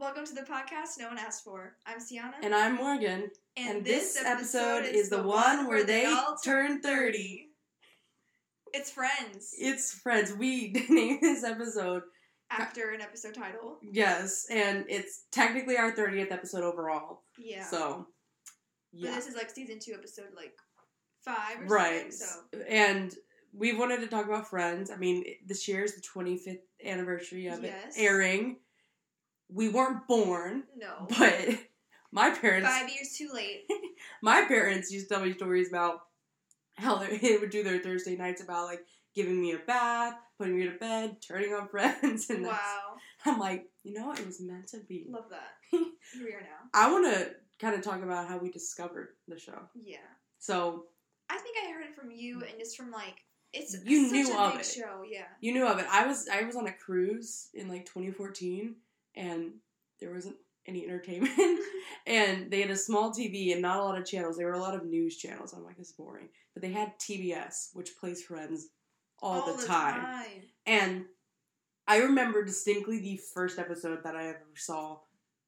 Welcome to the podcast no one asked for. I'm Sienna. And I'm Morgan. And, this episode is the one where they all turn 30. It's Friends. It's Friends. We named this episode, after an episode title. yes, and it's technically our 30th episode overall. Yeah. So, But yeah. this is like season two, episode like five or Right. something. So And we wanted to talk about Friends. I mean, this year is the 25th anniversary of Yes. it airing. We weren't born, no. but my parents Five years too late. my parents used to tell me stories about how they would do their Thursday nights about like giving me a bath, putting me to bed, turning on Friends, and wow. I'm like, you know, it was meant to be. Love that. Here we are now. I want to kind of talk about how we discovered the show. Yeah. So I think I heard it from you and just from like it's You knew a of big it. show, yeah. you knew of it. I was I was on a cruise in like 2014, and there wasn't any entertainment, and they had a small TV and not a lot of channels. There were a lot of news channels. I'm like, this is boring, but they had TBS, which plays Friends all, the, time. And I remember distinctly the first episode that I ever saw,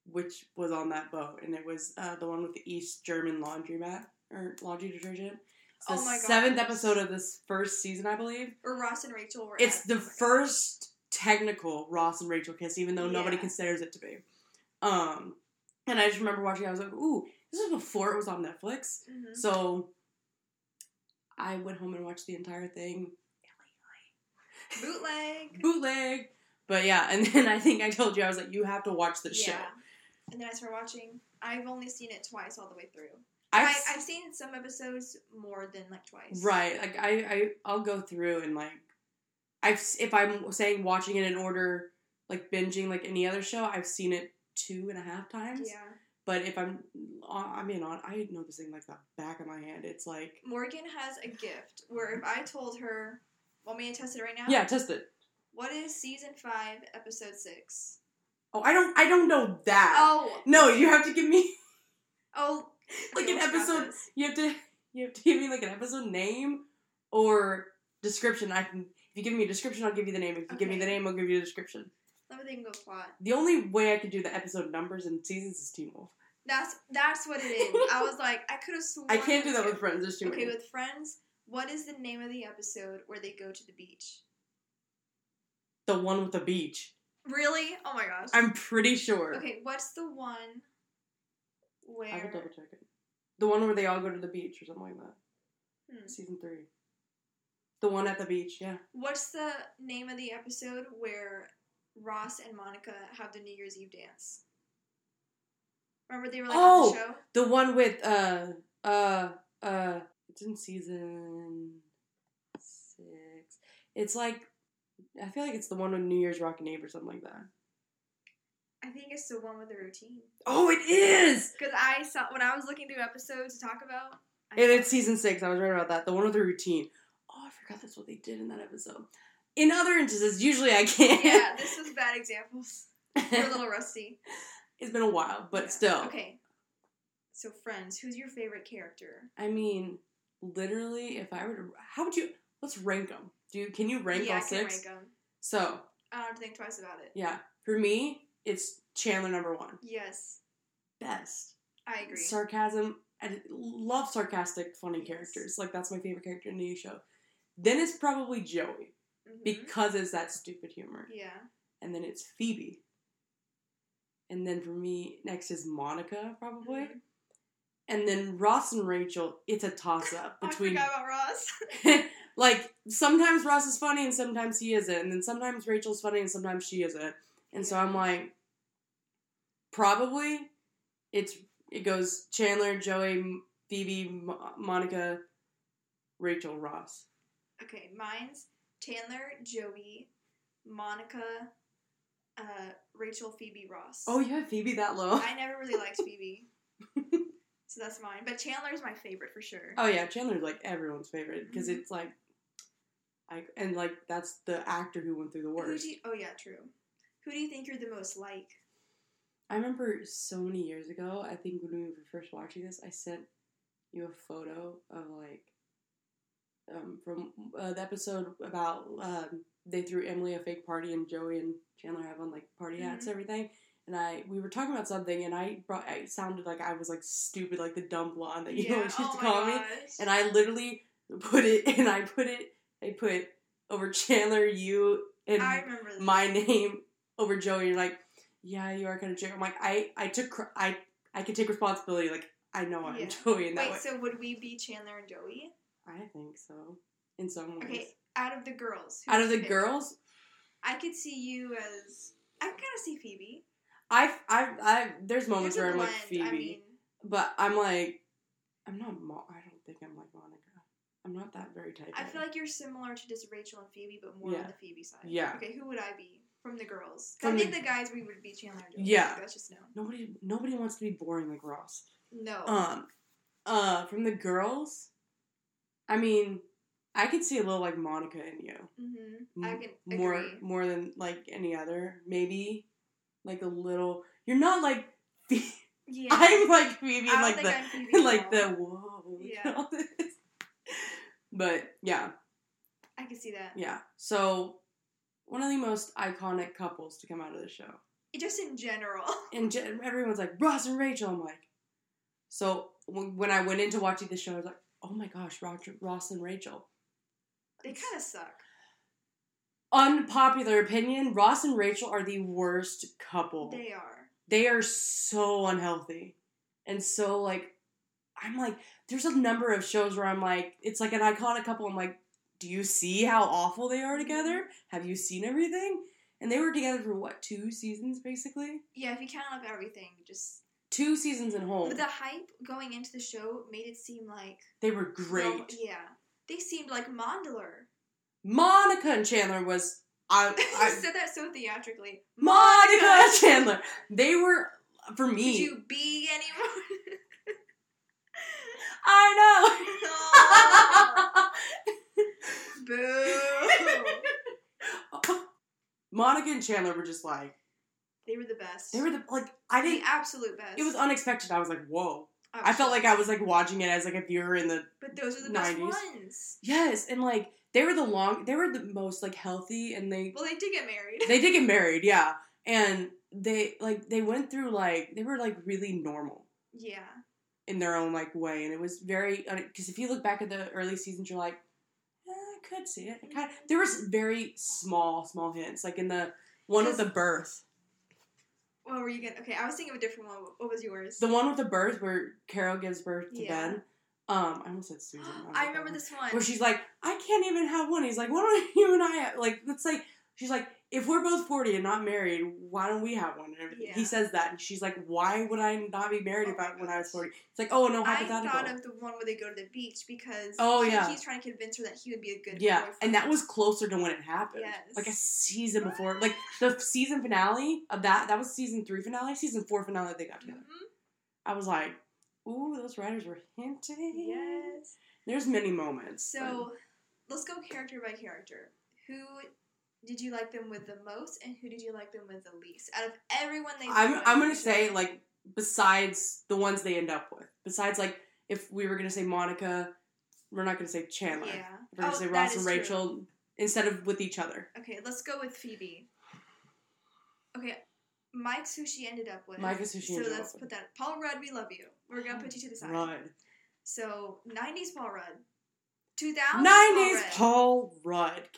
which was on that boat, and it was uh, the one with the East German laundromat or laundry detergent. It's the Oh my seventh episode of this first season, I believe. Or Ross and Rachel were It's the first technical Ross and Rachel kiss, even though nobody considers it to be. Um, and I just remember watching. I was like, "Ooh, this was before it was on Netflix." Mhm. So I went home and watched the entire thing bootleg. bootleg. But yeah, and then I think I told you I was like, you have to watch this show. And then I started watching. I've only seen it twice all the way through. I've, I, I've seen some episodes more than like twice. right, like I, I, I'll go through and like, I've if I'm saying watching it in order, like binging like any other show, I've seen it two and a half times. Yeah. But if I'm, uh, I mean, on, I know this thing like the back of my hand. It's like, Morgan has a gift where if I told her, want me to test it right now? yeah, test it. What is season five, episode six? Oh, I don't, I don't know that. Oh. No, you have to give me Oh. like an episode. You have to, you have to give me like an episode name or description. I can, if you give me a description, I'll give you the name. If you give me the name, I'll give you the description. Let me think of a plot. The only way I could do the episode numbers and seasons is Teen Wolf. That's that's what it is. I was like, I could have sworn. I can't do that with friends. There's too Okay, many. with friends, what is the name of the episode where they go to the beach? The one with the beach. Really? Oh my gosh. I'm pretty sure. Okay, what's the one where? I will double check it. The one where they all go to the beach or something like that. Hmm. Season three. The one at the beach, yeah. what's the name of the episode where Ross and Monica have the New Year's Eve dance? Remember they were like on Oh! the show? The one with uh uh uh it's in season six. It's like I feel like it's the one with New Year's Rockin' Eve or something like that. I think it's the one with the routine. Oh it is! Because I saw when I was looking through episodes to talk about. I And it's season six, I was right about that. The one with the routine. I forgot that's what they did in that episode. In other instances, usually I can't. Yeah, this was bad examples. We're a little rusty. it's been a while, but Yeah. still. Okay. So, friends, who's your favorite character? I mean, literally, if I were to, how would you? Let's rank them. Do you, can you rank yeah, all I can six? rank. So I don't have to think twice about it. yeah, for me, it's Chandler number one. Yes, Best I agree. sarcasm. I love sarcastic, funny Yes. characters. Like that's my favorite character in the new show. Then it's probably Joey Mhm. because it's that stupid humor, yeah. and then it's Phoebe. And then for me, next is Monica, probably. Mhm. And then Ross and Rachel, it's a toss up between. I forgot about Ross. like sometimes Ross is funny and sometimes he isn't, and then sometimes Rachel's funny and sometimes she isn't. And so I'm like, probably it's it goes Chandler, Joey, Phoebe, Mo- Monica, Rachel, Ross. Okay, mine's Chandler, Joey, Monica, uh, Rachel, Phoebe, Ross. Oh, you have Phoebe that low? I never really liked Phoebe, so that's mine. But Chandler's my favorite for sure. oh yeah, Chandler's like everyone's favorite because Mhm. it's like, I and like that's the actor who went through the worst. you, oh yeah, true. Who do you think you're the most like? I remember so many years ago, I think when we were first watching this, I sent you a photo of like um, from uh, the episode about um, they threw Emily a fake party and Joey and Chandler have on like party hats and everything. And I we were talking about something, and I brought I sounded like I was like stupid, like the dumb blonde that you yeah. always used oh to call me, and I literally put it, and I put it, I put over Chandler, you, and I remember my name over Joey. You're like, yeah, you are kind of Joey. I'm like, I I took cr- I I can take responsibility. Like I know I'm Yeah. Joey in that Wait, way. so would we be Chandler and Joey? I think so. In some ways. Okay, out of the girls. Out of the girls, I could see you as. I can kind of see Phoebe. I I I there's moments There's where I'm like Phoebe, I mean, but I'm like I'm not. Mo- I don't think I'm like Monica. I'm not that very type. I feel like you're similar to just Rachel and Phoebe, but more Yeah. on the Phoebe side. Yeah. Okay, who would I be from the girls? From I think the- the guys we would be Chandler and Joey. Yeah. Like, that's just no. nobody nobody wants to be boring like Ross. No. Um, uh, from the girls, I mean, I could see a little like Monica in you. hmm I can more agree. more than like any other. Maybe like a little. You're not like. Yeah. I'm like Phoebe, I like the Phoebe like the whoa. Yeah. But yeah, I can see that. yeah. So one of the most iconic couples to come out of the show, Just in general. and everyone's like Ross and Rachel. I'm like, so when when I went into watching the show, I was like, oh my gosh, Roger, Ross and Rachel. They kind of suck. Unpopular opinion: Ross and Rachel are the worst couple. They are. they are so unhealthy and so like i'm like there's a number of shows where i'm like it's like an iconic couple i'm like do you see how awful they are together have you seen everything and they were together for what two seasons basically Yeah, if you count up everything, just. Two seasons in whole But the hype going into the show made it seem like. they were great yeah. They seemed like Mondler. monica and chandler was i, you I said that so theatrically. monica and chandler they were for me Could you be anyone? i know Boo! Monica and Chandler were just like They were the best. they were the like I the didn't. absolute best. It was unexpected. I was like, whoa. Oh, I felt like I was like watching it as like a viewer in the But those are the best 90s. ones. yes, and like they were the long. They were the most like healthy, and they Well, they did get married. they did get married, yeah, and they like they went through like they were like really normal yeah. in their own like way, and it was very because if you look back at the early seasons, you're like, eh, I could see it. it kind of, there was very small small hints, like in the one of the birth. What were you gonna? Okay, I was thinking of a different one. What was yours? The one with the birth where Carol gives birth to Yeah. Ben. Um, I almost said Susan. don't I remember that this one. Where she's like, I can't even have one. He's like, why don't you and I have, like? Let's say she's like, if we're both forty and not married, why don't we have one? And everything. Yeah. He says that, and she's like, why would I not be married Oh if I, when I was gosh. forty? It's like, oh no, hypothetical. I thought of the one where they go to the beach because Oh, yeah. he's trying to convince her that he would be a good yeah, boyfriend. and that was closer to when it happened. Yes. Like a season before, like the season finale of that. That was season three finale. Season four finale. They got together. Mhm. I was like, ooh, those writers were hinting. Yes. There's many moments. but- So let's go character by character. Who did you like them with the most, and who did you like them with the least? Out of everyone they, I'm I'm gonna say like besides the ones they end up with. Besides like if we were gonna say Monica, we're not gonna say Chandler. yeah. We're gonna Oh, say Ross and true. Rachel instead of with each other. Okay, let's go with Phoebe. Okay, Mike's who she ended up with. Mike is who she so ended up let's with. put that. Paul Rudd, we love you. We're gonna put you to the side. Rudd. So '90s Paul Rudd, 2000s Nineties Paul Rudd. Paul Rudd.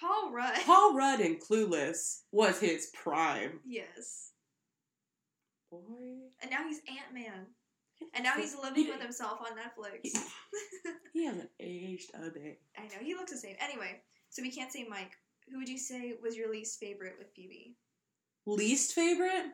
Paul Rudd. Paul Rudd in Clueless was his prime. yes. Boy. And now he's Ant Man. And now he's living with himself on Netflix. He- hasn't aged a day. I know he looks the same. Anyway, so we can't say Mike. Who would you say was your least favorite with Phoebe? Least favorite? I'm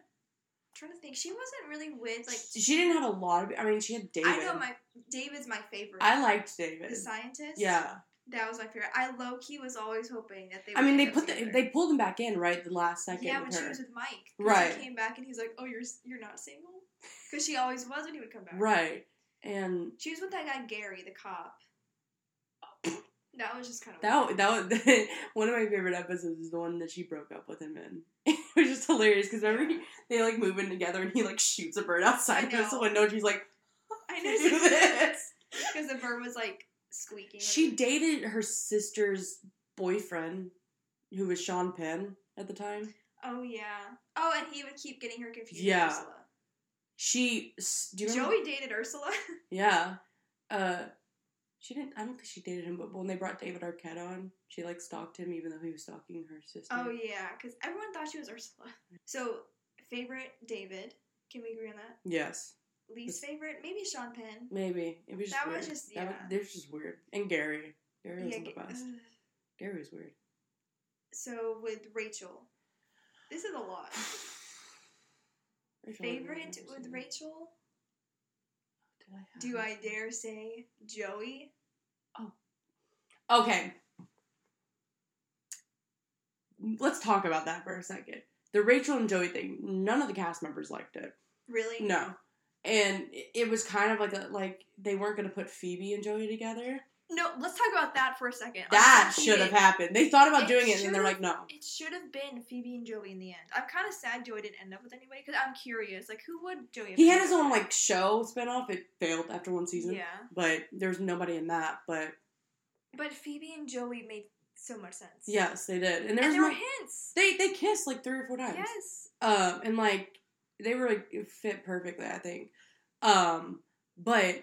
trying to think. She wasn't really with like. She didn't have a lot of. I mean, she had David. I know my David's my favorite. I liked David. the scientist. Yeah. That was my favorite. I low key was always hoping that they. I mean, they put the, they pulled him back in right the last second. Yeah, when she was with Mike. Right. He came back and he's like, "Oh, you're you're not single," because she always was when he would come back. right, and She was with that guy Gary, the cop. That was just kind of that that was one of my favorite episodes is the one that she broke up with him in. it was just hilarious because remember he, they like move in together and he like shoots a bird outside of his window. and She's like, I do know this. because the bird was like squeaking. She dated her sister's boyfriend, who was Sean Penn at the time. Oh yeah. Oh, and he would keep getting her confused. Yeah. With Ursula. She. Do you remember? Joey dated Ursula. Yeah. Uh, she didn't. I don't think she dated him, but when they brought David Arquette on, she like stalked him, even though he was stalking her sister. oh yeah, because everyone thought she was Ursula. So favorite David. Can we agree on that? Yes, Least favorite, maybe Sean Penn. maybe it was just That weird. was just- That was, yeah. they're just weird. And Gary. Gary wasn't the best. ugh. Gary was weird. So with Rachel, this is a lot. Rachel, Favorite with. Rachel? I have Do? I dare say Joey? Oh. Okay. Let's talk about that for a second. The Rachel and Joey thing. None of the cast members liked it. Really? No. And it- was kind of like a like they weren't going to put Phoebe and Joey together. No, let's talk about that for a second. That should have happened. They thought about It doing it and then they're like, no. It should have been Phoebe and Joey in the end. I'm kind of sad Joey didn't end up with anybody because I'm curious. Like, who would Joey? have He had his own like show spinoff. It failed after one season. Yeah, But there's nobody in that. But but Phoebe and Joey made so much sense. yes, they did. And and there's there were hints. they they kissed like three or four times. Yes. Um, and like they were like fit perfectly, I think. Um, but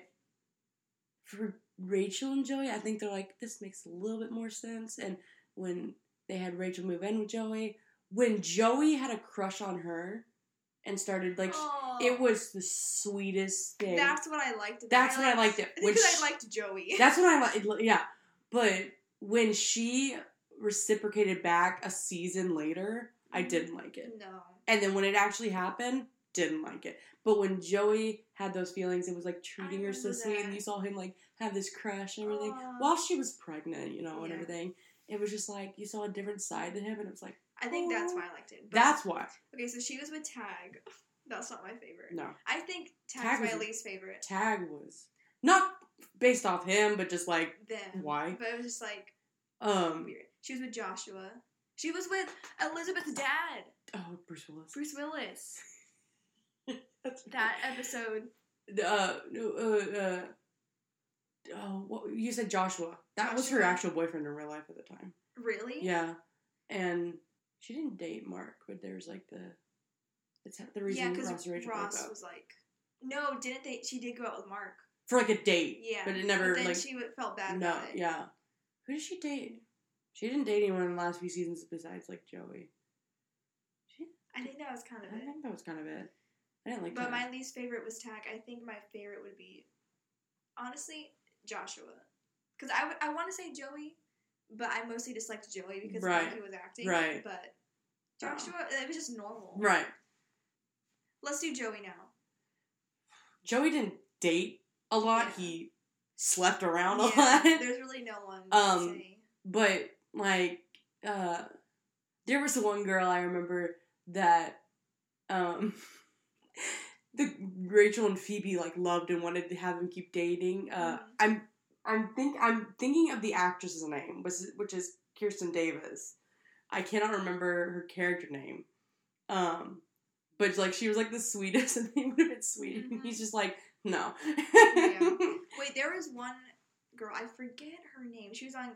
for Rachel and Joey, I think they're like this makes a little bit more sense. And when they had Rachel move in with Joey, when Joey had a crush on her and started like it was the sweetest thing. That's what I liked. About it. That's what I liked it. I think When 'cause she- I liked Joey. That's what I liked. Yeah, but when she reciprocated back a season later, I Mhm. didn't like it. no. And then when it actually happened, didn't like it. But when Joey had those feelings, it was like treating her so sweet, and you saw him like have this crush and everything Aw. while she was pregnant, you know, and everything. It was just like you saw a different side to him, and it was like I think that's why I liked it. But- that's why. okay. So she was with Tag. That's not my favorite. No, I think Tag's Tag my least favorite. Tag was not based off him, but just like Them. why? But it was just like Um, weird. She was with Joshua. She was with Elizabeth's dad, oh, Bruce Willis. Bruce Willis. That episode. uh, no, uh, uh, oh, what you said Joshua. That was her actual boyfriend in real life at the time. Really? Yeah, and she didn't date Mark, but there's like the it's the reason because Ross and Rachel Ross was like, no, didn't they? She did go out with Mark. for like a date. Yeah, but it never then like she felt bad no, about it. yeah. Who did she date? She didn't date anyone in the last few seasons besides like Joey. She, I think that was kind I of it. I think that was kind of it. I didn't like But that. my least favorite was Tag. I think my favorite would be, honestly, Joshua. Because I, I want to say Joey, but I mostly disliked Joey because of how he was acting. Right. But Oh. Joshua, it was just normal. right. Let's do Joey now. Joey didn't date a lot. Yeah. He slept around a Yeah, lot. There's really no one Um, say. but like uh there was one girl I remember that um the Rachel and Phoebe like loved and wanted to have them keep dating. Uh Mhm. I'm I'm think I'm thinking of the actress's name, which is, which is Kirsten Davis. I cannot remember her character name. Um but like she was like the sweetest and he would have been sweet. Mhm. He's just like, no. Yeah. Wait, there was one girl. I forget her name. She was on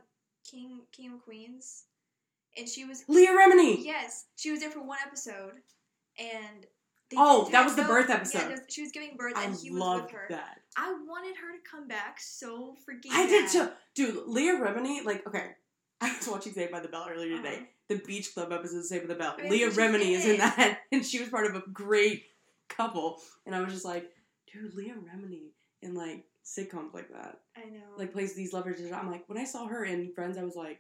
King King of Queens, and she was Leah Remini. yes, she was there for one episode, and they Oh, that was the birth episode. there's- she was giving birth, I and he was with her. that. I wanted her to come back so freaking. I did bad. too. Dude, Leah Remini, like, okay. I was watching Saved by the Bell earlier today. Uh-huh. The Beach Club episode of Saved by the Bell. Wait, Leah Remini is in that, and she was part of a great couple. And I was just like, dude, Leah Remini in like sitcoms like that, I know. like plays these lovers. I'm like, when I saw her in Friends, I was like,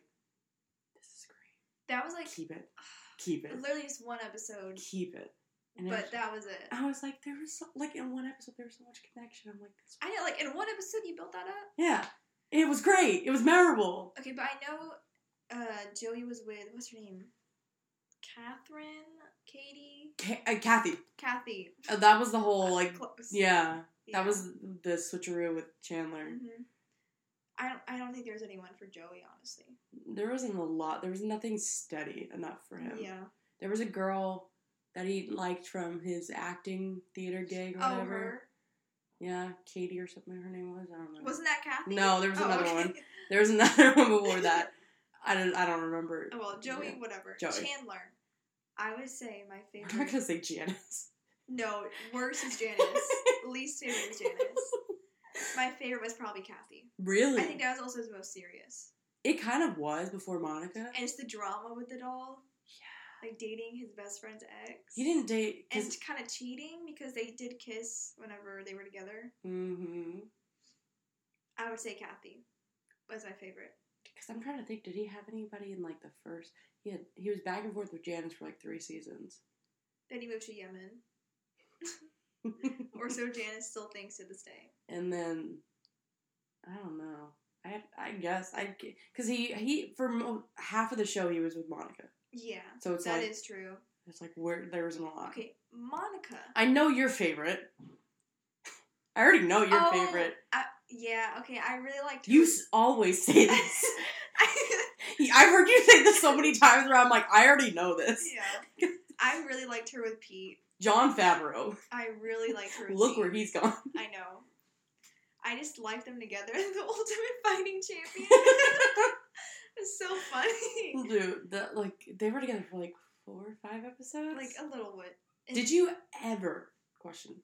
this is great. that was like Keep it, keep it, literally just one episode, keep it. And but was- that was it. I was like, there was so, like in one episode, there was so much connection. I'm like. I know, like in one episode, you built that up. Yeah, it was great. It was memorable. Okay, but I know uh, Joey was with what's her name, Catherine, Katie, Ca- uh, Kathy. Kathy. Uh, that was the whole like Close. yeah, Yeah. that was the switcheroo with Chandler. hmm I don't. I don't think there's anyone for Joey, honestly. There wasn't a lot. There was nothing steady enough for him. Yeah. There was a girl that he liked from his acting theater gig or Oh, whatever. her. Yeah, Katie or something. Her name was. I don't know. Wasn't that Kathy? No, there was Oh, another okay. one. There was another one before that. I don't. I don't remember. Oh, well, Joey, Yeah. whatever. Joey. Chandler. I would say my We're not gonna say Janice. No, worse is Janice. Least favorite is Janice. My favorite was probably Kathy. Really? I think that was also the most serious. it kind of was before Monica. And it's the drama with it all. Like dating his best friend's ex. He didn't date And kind of cheating because they did kiss whenever they were together. Mm-hmm. I would say Kathy was my favorite. Because I'm trying to think, did he have anybody in like the first? He had. He was back and forth with Janice for like three seasons. Then he moved to Yemen. or so Janice still thinks to this day. and then I don't know. I I guess I because he he for mo- half of the show he was with Monica. Yeah. So it's that like is true. it's like where there wasn't a lot. Okay, Monica. I know your favorite. I already know your Oh, favorite. I, yeah, okay, I really liked You her. s- always say this. I've heard you say this so many times where I'm like, I already know this. yeah. I really liked her with Pete. Jon Favreau. I really liked her with Look Pete. where he's gone. I know. I just liked them together the ultimate fighting champion. it's so Dude, that like they were together for like four or five episodes. Like a little bit. And Did you ever question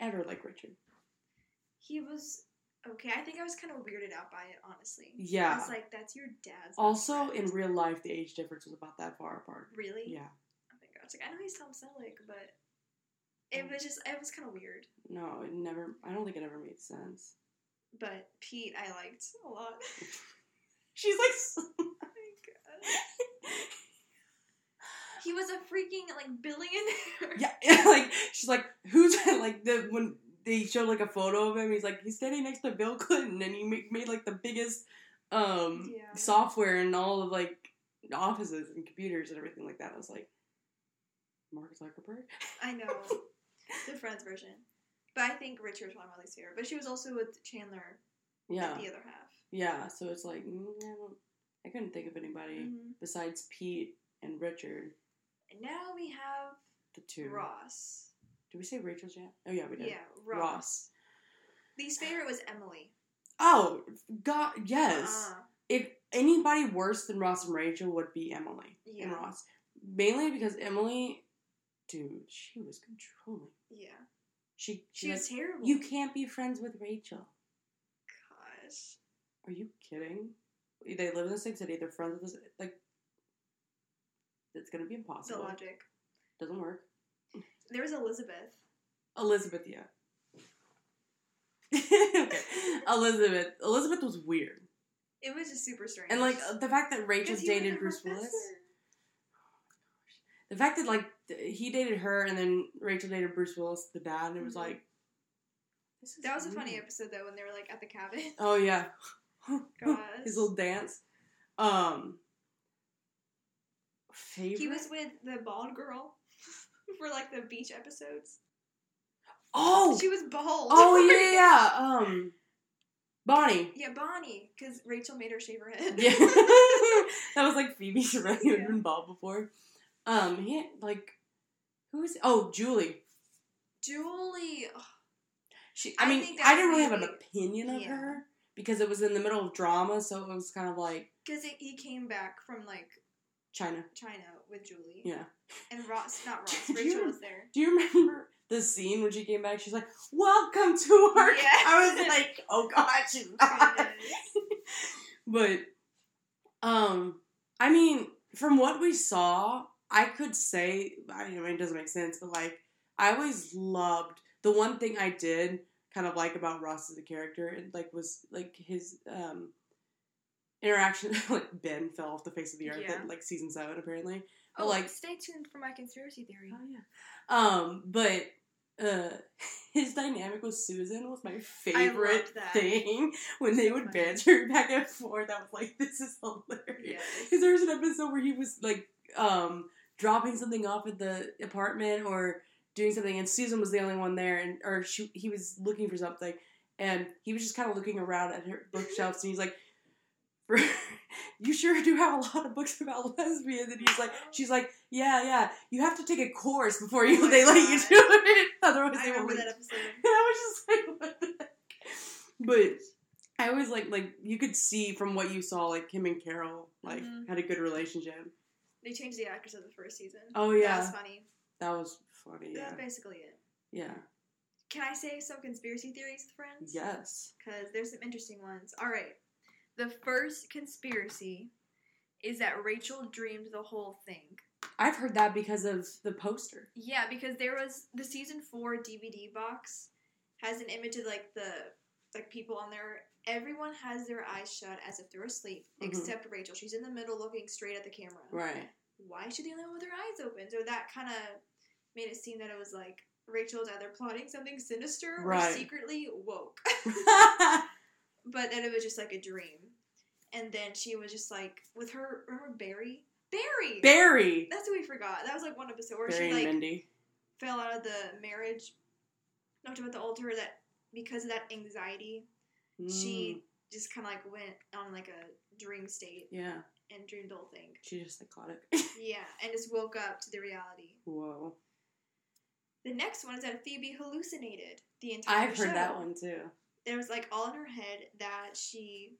ever like Richard? He was okay. I think I was kind of weirded out by it, honestly. Yeah. I was like, "That's your dad's." Also, in real life, the age difference was about that far apart. really, Yeah. Oh my gosh! Like I know he's Tom Selleck, but it was just it was kind of weird. No, it never. I don't think it ever made sense. But Pete, I liked a lot. She's like, s- my god. He was a freaking like billionaire. yeah, like she's like, who's like the when they showed like a photo of him, he's like he's standing next to Bill Clinton, and he made, made like the biggest um Yeah. software in all of like offices and computers and everything like that. I was like, Mark Zuckerberg. I know the Friends version, but I think Richard was one of my least favorite. But she was also with Chandler Yeah, the other half. yeah. So it's like mm, I, don't, I couldn't think of anybody Mhm. besides Pete and Richard, And now we have the two. Ross. Did we say Rachel's yet? Oh yeah, we did. Yeah, Ross. Ross. Least favorite was Emily. Oh God, yes. Uh, if anybody worse than Ross and Rachel would be Emily Yeah. and Ross. Mainly because Emily, dude, she was controlling. yeah. She She she was terrible. you can't be friends with Rachel. Gosh. Are you kidding? They live in the same city. They're friends with this. Like, it's gonna be impossible. The logic. Doesn't work. There was Elizabeth. Elizabeth, yeah. okay, Elizabeth. Elizabeth was weird, It was just super strange. and like the fact that Rachel dated Bruce Willis. The fact that like th- he dated her and then Rachel dated Bruce Willis, the dad, and it was Mhm. like That was a funny episode though when they were like at the cabin. Oh yeah. his little dance. Um, favorite. He was with the bald girl for like the beach episodes. oh She was bald. oh yeah, yeah um Bonnie. Yeah, Bonnie, because Rachel made her shave her head. Yeah, that was like Phoebe Sorelli who had Yeah. been bald before. Um, he had, like who is oh Julie. Julie. She, I I mean, I didn't really have an opinion of yeah. her because it was in the middle of drama, so it was kind of like Because he came back from like China. China with Julie. Yeah. And Ross, not Ross, Rachel you- was there. Do you remember the scene when she came back? She's like, "Welcome to our." Yeah. I was like, "Oh God, she's not." But, um, I mean, from what we saw, I could say, I mean, it doesn't make sense, but like, I always loved the one thing I did kind of like about Ross as a character, and like was like his um interaction. like Ben fell off the face of the earth Yeah. in like season seven, apparently. But, Oh, like- stay tuned for my conspiracy theory. Oh yeah. Um, but uh his dynamic with Susan was my favorite thing when they So would funny. banter back and forth. I was like, this is hilarious. Yes. Because there was an episode where he was like um dropping something off at the apartment or doing something, and Susan was the only one there, and or she, he was looking for something, and he was just kind of looking around at her bookshelves, and he's like. you sure do have a lot of books about lesbians, and he's like, she's like, yeah, yeah. You have to take a course before you Oh they let you do it. Otherwise, I they won't. that you." episode. And I was just like, what the heck? But I always like like you could see from what you saw like him and Carol like Mhm. had a good relationship. They changed the actress of the first season. Oh yeah, That was funny. that was funny. Yeah, That's basically it. yeah. Can I say some conspiracy theories, friends? Yes. Because there's some interesting ones. All right. The first conspiracy is that Rachel dreamed the whole thing. I've heard that because of the poster. Yeah, because there was the season four DVD box has an image of like the like people on there. Everyone has their eyes shut as if they're asleep, Mhm. except Rachel. She's in the middle, looking straight at the camera. Right. Why is she the only one with her eyes open? So that kind of made it seem that it was like Rachel's either plotting something sinister or secretly woke. but then it was just like a dream. And then she was just like with her remember Barry? Barry! Barry. That's what we forgot. That was like one episode where Barry she like Mindy. fell out of the marriage, knocked about the altar that because of that anxiety, she Mm, just kind of like went on like a dream state Yeah. and dreamed the whole thing. She's just psychotic. Yeah, and just woke up to the reality. Whoa. The next one is that Phoebe hallucinated the entire I've heard that one too. There was like all in her head that she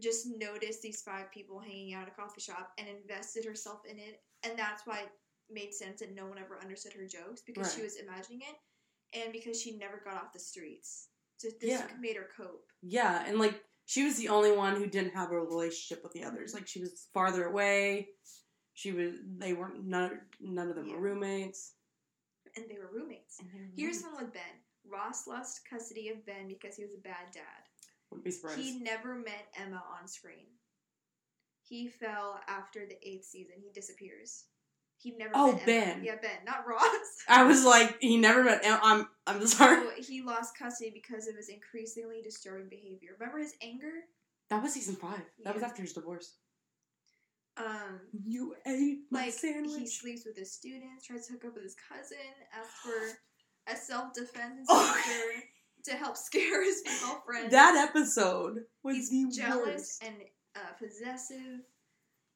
just noticed these five people hanging out at a coffee shop and invested herself in it, and that's why it made sense that no one ever understood her jokes because she was imagining it, and because she never got off the streets. So this Yeah. made her cope. Yeah, and like she was the only one who didn't have a relationship with the others. Like she was farther away. She was. They weren't. None. None of them Yeah. were roommates. And they were roommates. And they Here's one with Ben. Ross lost custody of Ben because he was a bad dad. Wouldn't be surprised. He never met Emma on screen. He fell after the eighth season. He disappears. He never. Oh, met Emma. Ben. Yeah, Ben, not Ross. I was like, he never met. Emma. I'm. I'm sorry. So he lost custody because of his increasingly disturbing behavior. Remember his anger? That was season five. That was after his divorce. Um, You ate my like he sleeps with his students, tries to hook up with his cousin, asks for a self defense Oh. instructor to help scare his female friends. that episode was He's the jealous worst. and uh, possessive.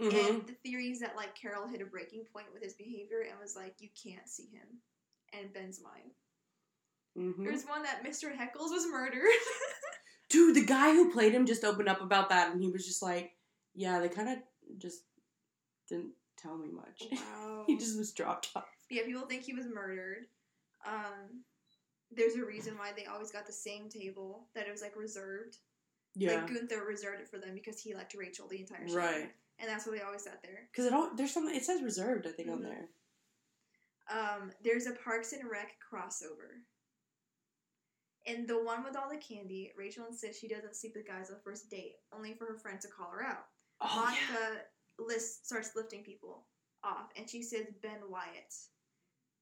Mhm. And the theory is that like Carol hit a breaking point with his behavior and was like, "You can't see him," and Ben's mine. Mhm. There's one that Mr. Heckles was murdered. Dude, the guy who played him just opened up about that, and he was just like, "Yeah, they kind of just didn't tell me much. wow. he just was dropped off." yeah, people think he was murdered. Um, there's a reason why they always got the same table that it was like reserved. Yeah, Like Gunther reserved it for them because he liked Rachel the entire show. right. And that's why they always sat there. Because it all there's something. It says reserved, I think, on Mhm. there. Um, there's a Parks and Rec crossover. In the one with all the candy, Rachel insists she doesn't sleep with guys on the first date, only for her friend to call her out. Oh Monica lists, starts lifting people off, and she says Ben Wyatt.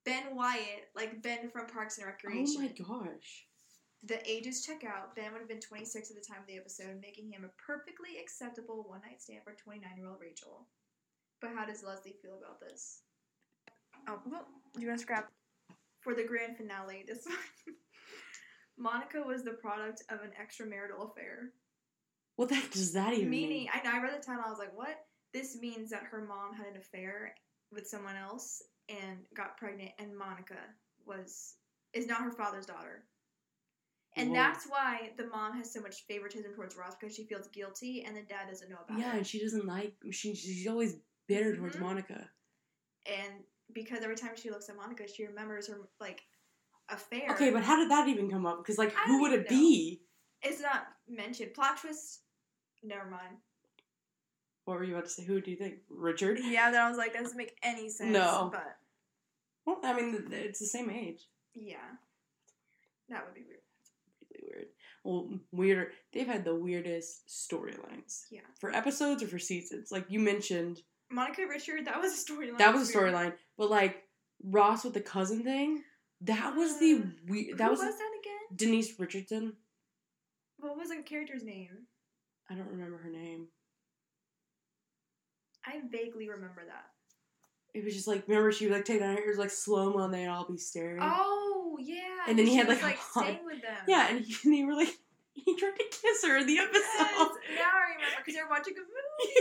Ben Wyatt, like Ben from Parks and Recreation. Oh my gosh. The ages check out. Ben would have been 26 at the time of the episode, making him a perfectly acceptable one night stand for 29 year old Rachel. But how does Leslie feel about this? Oh, well, you want to scrap? For the grand finale, this one. Monica was the product of an extramarital affair. What the heck does that even Meaning, mean? I know I read the title, I was like, what? This means that her mom had an affair with someone else and got pregnant, and Monica was is not her father's daughter. And Whoa. that's why the mom has so much favoritism towards Ross because she feels guilty, and the dad doesn't know about it. Yeah, and she doesn't like. She she's always bitter towards Mhm. Monica. And because every time she looks at Monica, she remembers her like affair. Okay, but how did that even come up? Because like, who would it be? it's not mentioned. Plot twist. Never mind. What were you about to say? Who do you think? Richard? Yeah, then I was like, that doesn't make any sense. No. but Well, I mean, it's the same age. yeah, that would be weird. Really weird. Well, weirder. They've had the weirdest storylines. Yeah. For episodes or for seasons. Like you mentioned, Monica Richard, that was a storyline. that was a storyline. But like Ross with the cousin thing, that was the Uh, weird. That Who was, was that again? Denise Richardson. What was the character's name? I don't remember her name. I vaguely remember that. It was just like remember she would like take down her ears like slow mo and they'd all be staring. Oh yeah. And then he had, like, like a hot- staying with them. Yeah, and, he, and they were like he tried to kiss her in the episode. Yes, now I remember because they're watching a movie.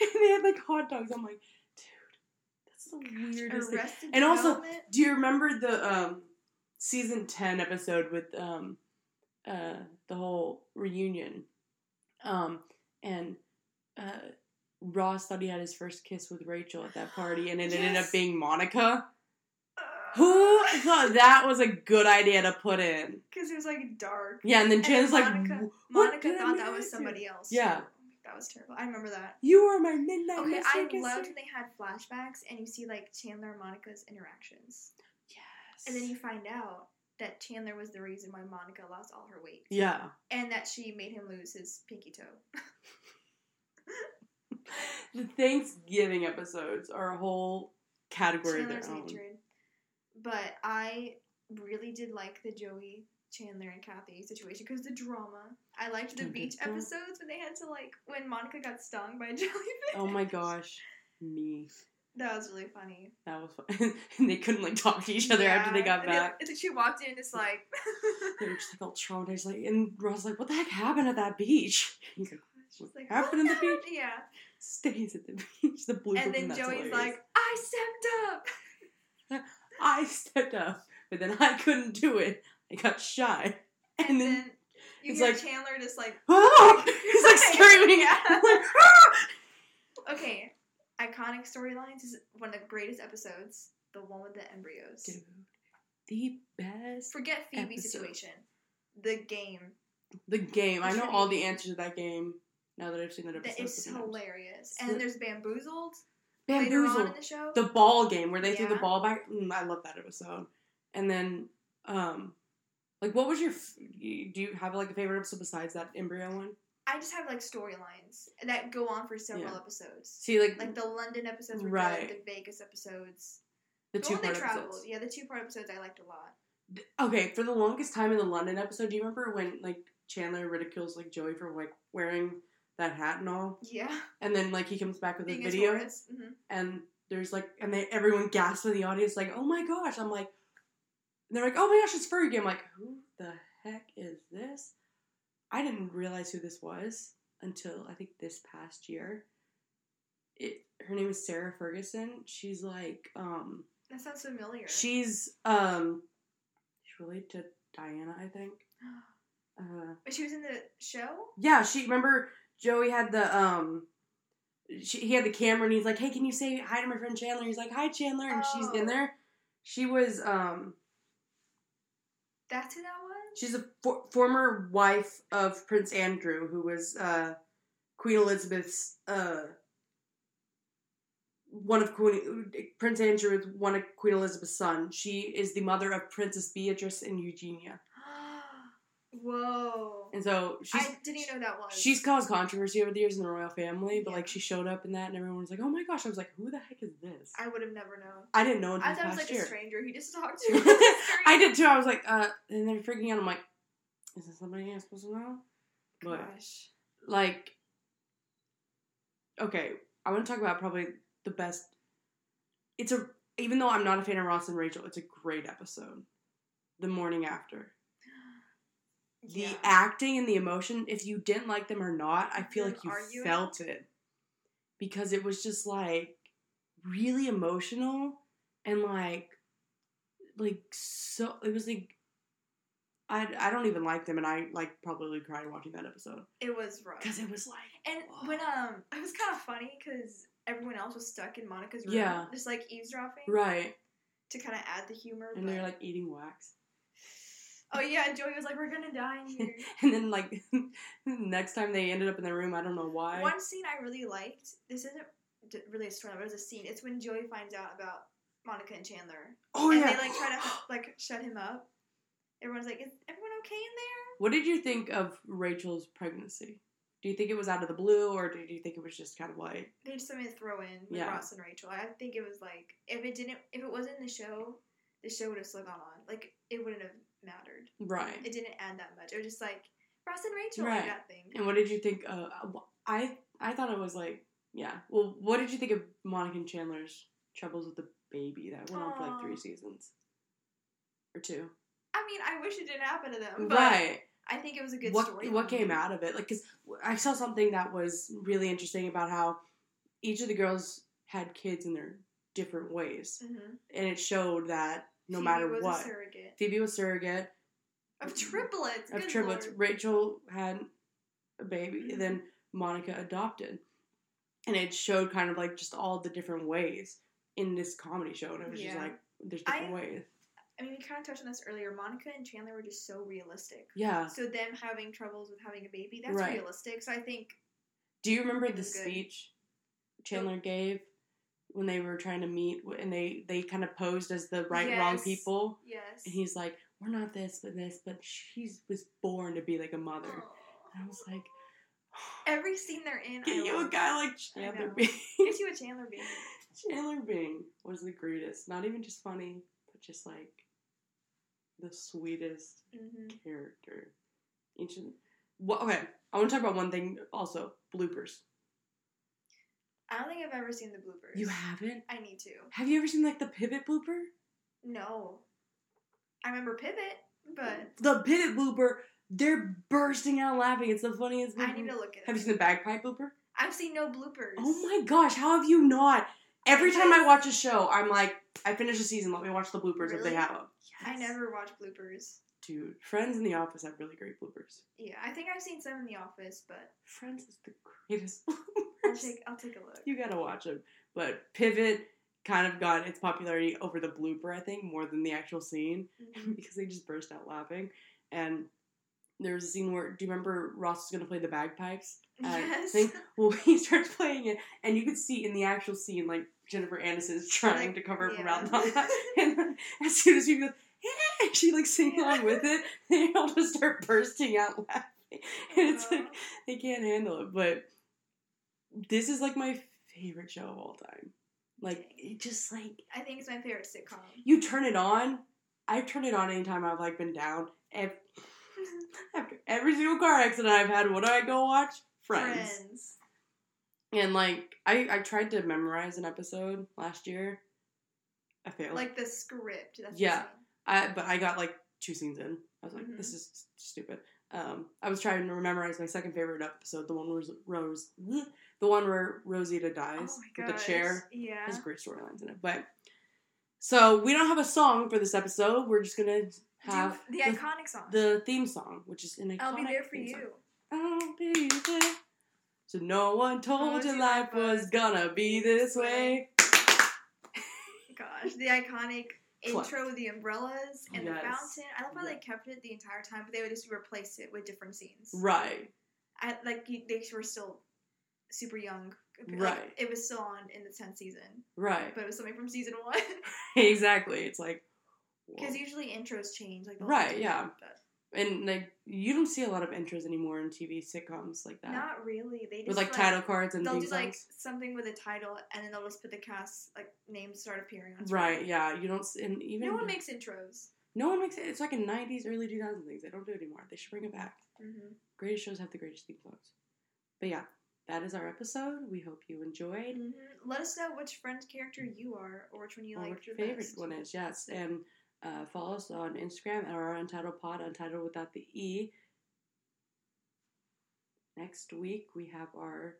and they had like hot dogs. I'm like, dude, that's the weirdest thing. And also- Do you remember the um season ten episode with um uh the whole reunion? Um and uh Ross thought he had his first kiss with Rachel at that party, and it ended up being Monica. Who thought that was a good idea to put in? Because it was like dark. Yeah, and then Chandler's like, Monica, Monica thought that was somebody else. Yeah. too. That was terrible. I remember that. You are my midnight Okay, I loved when they had flashbacks and you see like Chandler and Monica's interactions. Yes. And then you find out that Chandler was the reason why Monica lost all her weight. Yeah. And that she made him lose his pinky toe. The Thanksgiving episodes are a whole category of their own. hatred. But I really did like the Joey, Chandler, and Kathy situation because the drama. I liked the beach episodes when they had to like when Monica got stung by a jellyfish. Oh my gosh, me. That was really funny. That was fun. and they couldn't like talk to each other after they got and back. and then she walked in, it's like. They were just like all traumatized, like, and Ross was like, "What the heck happened at that beach?" She's like, happened in the beach? Yeah. "Stays at the beach." The blue. And then Joey's hilarious. like, I stepped up. "I stepped up, but then I couldn't do it. I got shy." And, And then, then you it's like- Chandler just like. Ah! He's like screaming. Yeah. Like, "Ah!" Okay, iconic storylines is one of the greatest episodes. The one with the embryos. Dude, the best. Forget Phoebe Episode. situation. The game. The game. I know all the answers to that game now that I've seen that episode. is so times. hilarious. And then there's Bamboozled. Later on in Bamboozled. the show. The ball game where they threw the ball back. Mm, I love that episode. And then, um, like, what was your? f- Do you have like a favorite episode besides that embryo one? I just have like storylines that go on for several Yeah. episodes. See, like, Like the London episodes were Right. good. The Vegas episodes. the The two part traveled. episodes. Yeah, the two part episodes I liked a lot. Okay, for the longest time in the London episode, do you remember when like Chandler ridicules like Joey for like wearing that hat and all, Yeah. and then like he comes back with a Being video. Horace. hmm and there's like and they everyone gasps in the audience like oh my gosh i'm like and they're like oh my gosh it's fergie i'm like who the heck is this i didn't realize who this was until i think this past year it her name is sarah ferguson she's like um That sounds familiar. she's um she's related to diana i think uh But she was in the show? yeah, she remember Joey had the um she, he had the camera and he's like, "Hey, can you say hi to my friend Chandler?" He's like, "Hi, Chandler," and she's in Oh. there. She was um That's who that was? she's a for- former wife of Prince Andrew, who was uh Queen Elizabeth's uh one of Queen Prince Andrew is one of Queen Elizabeth's son. She is the mother of Princess Beatrice and Eugenia, Whoa. and so she's I didn't even know that was. She's caused controversy over the years in the royal family, but Yeah. like she showed up in that, and everyone was like, "Oh my gosh!" I was like, "Who the heck is this?" I would have never known. I didn't know until I thought it was like year. a stranger he just talked to. I did too. I was like, uh, and they're freaking out. I'm like, "Is this somebody I'm supposed to know?" But Gosh. like, okay, I want to talk about probably the best. It's a even though I'm not a fan of Ross and Rachel, it's a great episode. The morning after. The Yeah. acting and the emotion, if you didn't like them or not, I feel like you arguing? felt it. Because it was just like really emotional and like like so it was like I, I don't even like them and I like probably cried watching that episode It was rough. because it was like And when um, it was kind of funny because everyone else was stuck in Monica's room, Yeah. just like eavesdropping right to kind of add the humor. and they're like eating wax oh yeah, and Joey was like, "We're gonna die in here." and then like next time they ended up in the room I don't know why One scene I really liked. This isn't really a story, but it was a scene. It's when Joey finds out about Monica and Chandler, oh yeah. and yeah they like try to like shut him up. Everyone's like, "Is everyone okay in there?" What did you think of Rachel's pregnancy? Do you think it was out of the blue, or did you think it was just kind of like, They just something to throw in with Yeah. Ross and Rachel. I think it was like if it didn't, if it wasn't in the show, the show would have still gone on. Like it wouldn't have mattered. right? It didn't add that much. It was just like Ross and Rachel, Right. that thing. And what did you think? Uh, I I thought it was like, yeah. Well, what did you think of Monica and Chandler's troubles with the baby that went on for like three seasons or two? I mean, I wish it didn't happen to them, but Right. I think it was a good What story. what came out of it? Like, cause I saw something that was really interesting about how each of the girls had kids in their different ways, hmm and it showed that no Phoebe matter what, surrogate Phoebe was surrogate. of triplets. of good triplets. lord. Rachel had a baby, Mhm. and then Monica adopted. and it showed kind of like just all the different ways in this comedy show, and it was just like there's different I- ways. I mean, we kind of touched on this earlier. Monica and Chandler were just so realistic. Yeah. So them having troubles with having a baby, that's Right. realistic. So I think Do you remember the good. speech Chandler gave when they were trying to meet, and they they kind of posed as the right wrong people, yes. and he's like, "We're not this, but this, but she was born to be like a mother." And I was like, Every scene they're in, "Get I you a guy like Chandler. Bing." Get you a Chandler baby. Chandler Bing was the greatest. Not even just funny, but just like the sweetest hmm character. Ancient. Well, okay, I want to talk about one thing also. Bloopers. I don't think I've ever seen the bloopers. You haven't? I need to. Have you ever seen like the pivot blooper? No. I remember Pivot, but The pivot blooper. They're bursting out laughing. It's the funniest. I need to look at it. Have you seen the bagpipe blooper? I've seen no bloopers. Oh my gosh, how have you not? Every time I watch a show, I'm like, I finish a season, let me watch the bloopers if they have them. I never watch bloopers. Dude, Friends in the Office have really great bloopers. Yeah, I think I've seen some in The Office, but Friends is the greatest I'll bloopers. take I'll take a look. you gotta watch them. But Pivot kind of got its popularity over the blooper, I think, more than the actual scene Mhm. because they just burst out laughing. And there was a scene where, do you remember Ross was gonna play the bagpipes? uh, yes. thing. Well, he starts playing it, and you could see in the actual scene, like Jennifer Aniston is trying Like, to cover up her yeah. mouth and that. And then as soon as she goes, She like Yeah. along with it, and they all just start bursting out laughing. And it's like uh-huh. they can't handle it. But this is like my favorite show of all time. Like it just like I think it's my favorite sitcom. you turn it on. I turn it on anytime I've like been down. Ev- After every single car accident I've had, what do I go watch? Friends. And like I, I tried to memorize an episode last year. I failed. Like the script. That's Yeah. I but I got like two scenes in. I was like, Mhm. this is stupid. Um, I was trying to memorize my second favorite episode, the one where Rose, the one where Rosita dies Oh my with the chair. Yeah. There's great storylines in it. But so we don't have a song for this episode. We're just gonna have Do the, iconic song. the theme song, which is an iconic. I'll be there for you. I'll be there. So no one told you life was gonna be this way. Gosh, the iconic. Intro with the umbrellas and the fountain. I love how Yeah. they kept it the entire time, but they would just replace it with different scenes. Right. I, like they were still super young. Like, Right. it was still on in the tenth season, Right. but it was something from season one. exactly. It's like Because usually intros change, like the Right, yeah. But and like you don't see a lot of intros anymore in TV sitcoms like that. not really. They just with like, title cards and They'll do like something with a title, and then they'll just put the cast like names start appearing on. screen. Right, yeah. You don't and even No one makes intros. no one makes it. It's like in '90s, early 2000s things. They don't do it anymore. They should bring it back. Mm-hmm. Greatest shows have the greatest theme songs. But yeah, that is our episode. We hope you enjoyed. Mm-hmm. Let us know which friend character you are, or which one you like. what your favorite best. one is. Yes, and uh, follow us on Instagram at our Untitled Pod, Untitled without the E. Next week we have our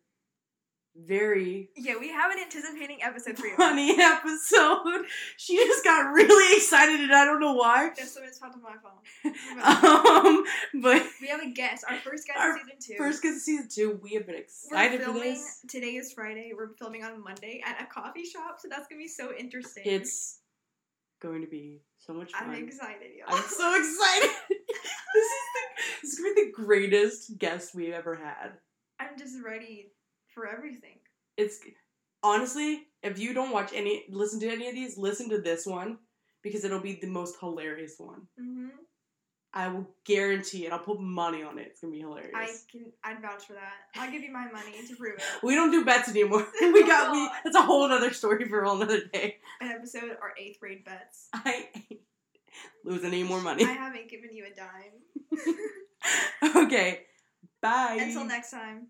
very Yeah, we have an anticipating episode for you. funny episode. She just got really excited, and I don't know why. That's what it's on my phone. um, but We have a guest. Our first guest Our season two. first good season two, we have been We're excited for filming. this. Today is Friday. We're filming on Monday at a coffee shop, so that's gonna be so interesting. It's going to be so much fun. I'm excited, y'all. I'm so excited. this is the this is gonna be the greatest guest we've ever had. I'm just ready for everything. It's honestly, if you don't watch any, listen to any of these, listen to this one because it'll be the most hilarious one. hmm I will guarantee it. I'll put money on it. It's gonna be hilarious. I can. I'd vouch for that. I'll give you my money to prove it. we don't do bets anymore. we got we. That's a whole other story for a whole other day. An episode our eighth grade bets. I ain't losing any more money. I haven't given you a dime. okay. Bye. Until next time.